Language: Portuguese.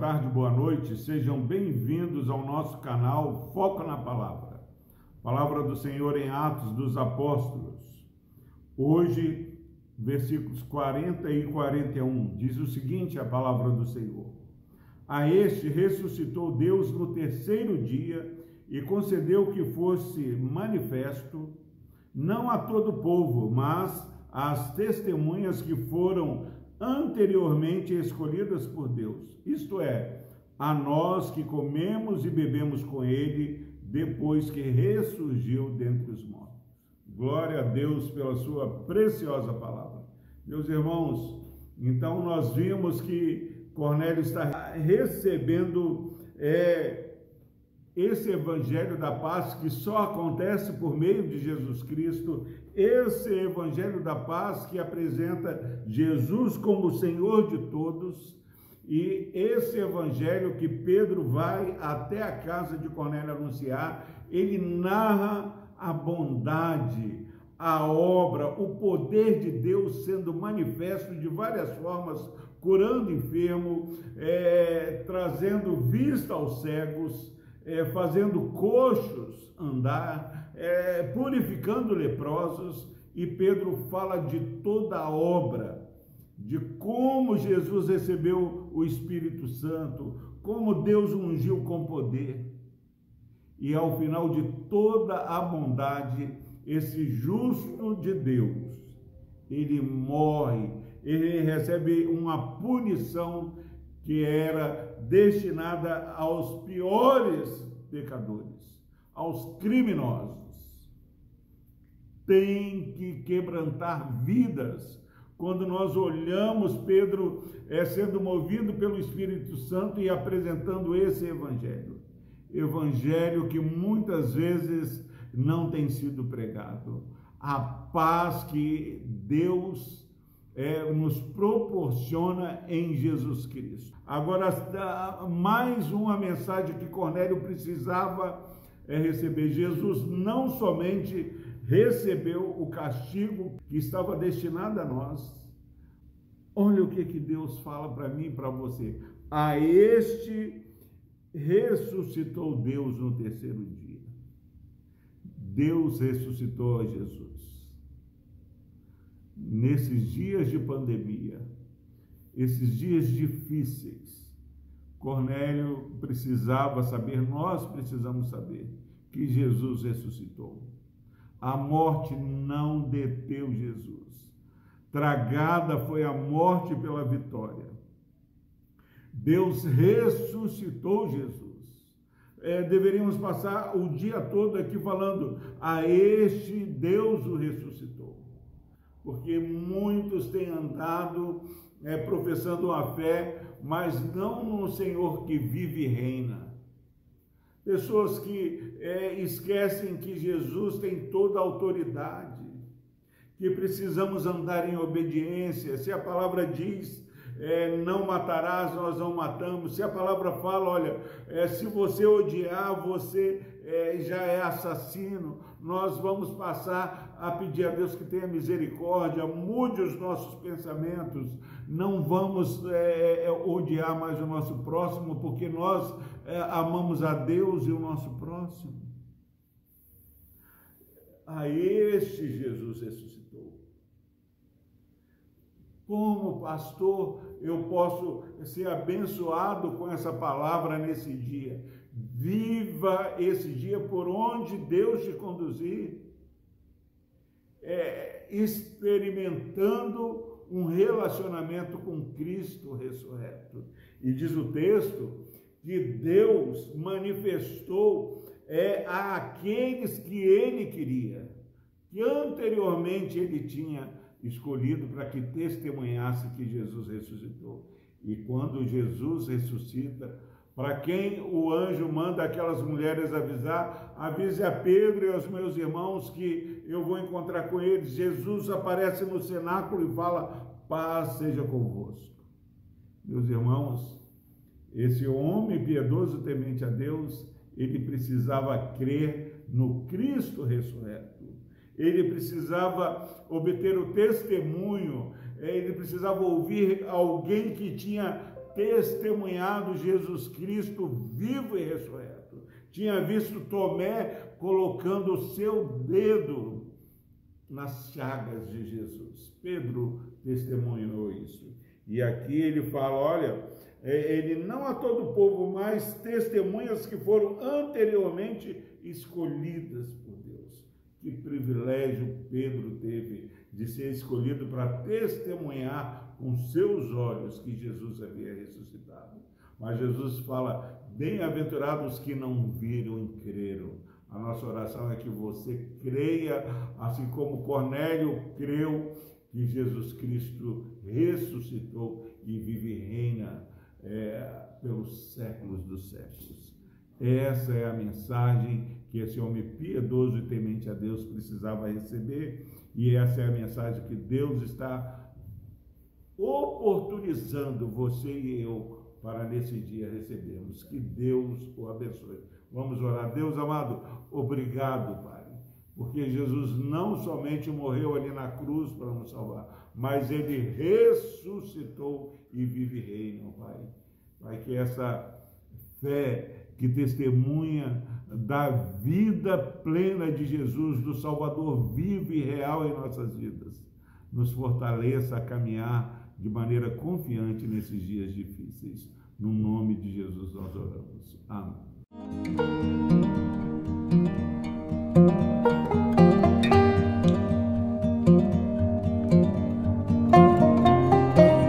tarde, boa noite. Sejam bem-vindos ao nosso canal Foco na Palavra. Palavra do Senhor em Atos dos Apóstolos. Hoje, versículos 40 e 41, diz o seguinte: a palavra do Senhor. A este ressuscitou Deus no terceiro dia e concedeu que fosse manifesto, não a todo o povo, mas às testemunhas que foram anteriormente escolhidas por Deus, isto é, a nós que comemos e bebemos com ele depois que ressurgiu dentre os mortos. Glória a Deus pela sua preciosa palavra. Meus irmãos, então nós vimos que Cornélio está recebendo é, esse evangelho da paz que só acontece por meio de Jesus Cristo, esse evangelho da paz que apresenta Jesus como Senhor de todos, e esse evangelho que Pedro vai até a casa de Cornélio anunciar, ele narra a bondade, a obra, o poder de Deus sendo manifesto de várias formas, curando enfermo, é, trazendo vista aos cegos, é, fazendo coxos andar, é, purificando leprosos, e Pedro fala de toda a obra, de como Jesus recebeu o Espírito Santo, como Deus ungiu com poder. E ao final de toda a bondade, esse justo de Deus, ele morre, ele recebe uma punição que era destinada aos piores pecadores, aos criminosos. Tem que quebrantar vidas. Quando nós olhamos Pedro é, sendo movido pelo Espírito Santo e apresentando esse evangelho, evangelho que muitas vezes não tem sido pregado, a paz que Deus é, nos proporciona em Jesus Cristo. Agora, mais uma mensagem que Cornélio precisava é, receber. Jesus não somente recebeu o castigo que estava destinado a nós, olha o que, que Deus fala para mim e para você. A este ressuscitou Deus no terceiro dia. Deus ressuscitou a Jesus nesses dias de pandemia, esses dias difíceis, Cornélio precisava saber, nós precisamos saber, que Jesus ressuscitou. A morte não deteu Jesus. Tragada foi a morte pela vitória. Deus ressuscitou Jesus. É, deveríamos passar o dia todo aqui falando: a este Deus o ressuscitou porque muitos têm andado é, professando a fé, mas não no Senhor que vive e reina. Pessoas que é, esquecem que Jesus tem toda a autoridade, que precisamos andar em obediência. Se a palavra diz é, não matarás, nós não matamos. Se a palavra fala, olha, é, se você odiar, você é, já é assassino. Nós vamos passar a pedir a Deus que tenha misericórdia, mude os nossos pensamentos. Não vamos é, é, odiar mais o nosso próximo, porque nós é, amamos a Deus e o nosso próximo. A este Jesus ressuscitou. Como pastor, eu posso ser abençoado com essa palavra nesse dia. Viva esse dia por onde Deus te conduzir, é, experimentando um relacionamento com Cristo ressurreto. E diz o texto que Deus manifestou é, a aqueles que ele queria, que anteriormente ele tinha escolhido para que testemunhasse que Jesus ressuscitou. E quando Jesus ressuscita, para quem o anjo manda aquelas mulheres avisar, avise a Pedro e aos meus irmãos que eu vou encontrar com eles. Jesus aparece no cenáculo e fala: paz seja convosco. Meus irmãos, esse homem piedoso, temente a Deus, ele precisava crer no Cristo ressurreto ele precisava obter o testemunho, eh, ele precisava ouvir alguém que tinha testemunhado Jesus Cristo vivo e ressurreto. Tinha visto Tomé colocando o seu dedo nas chagas de Jesus. Pedro testemunhou isso. E aqui ele fala: olha, é, ele não a todo o povo, mas testemunhas que foram anteriormente escolhidas por Deus. Que privilégio Pedro teve de ser escolhido para testemunhar com seus olhos que Jesus havia ressuscitado. Mas Jesus fala: bem-aventurados que não viram e creram. A nossa oração é que você creia, assim como Cornélio creu que Jesus Cristo ressuscitou e vive e reina é, pelos séculos dos séculos. Essa é a mensagem que esse homem piedoso e temente a Deus precisava receber, e essa é a mensagem que Deus está oportunizando você e eu para nesse dia recebermos. Que Deus o abençoe. Vamos orar. Deus amado, obrigado, Pai, porque Jesus não somente morreu ali na cruz para nos salvar, mas ele ressuscitou e vive reina, Pai. Pai, que essa fé que testemunha da vida plena de Jesus, do Salvador vivo e real em nossas vidas, nos fortaleça a caminhar de maneira confiante nesses dias difíceis. No nome de Jesus nós oramos. Amém.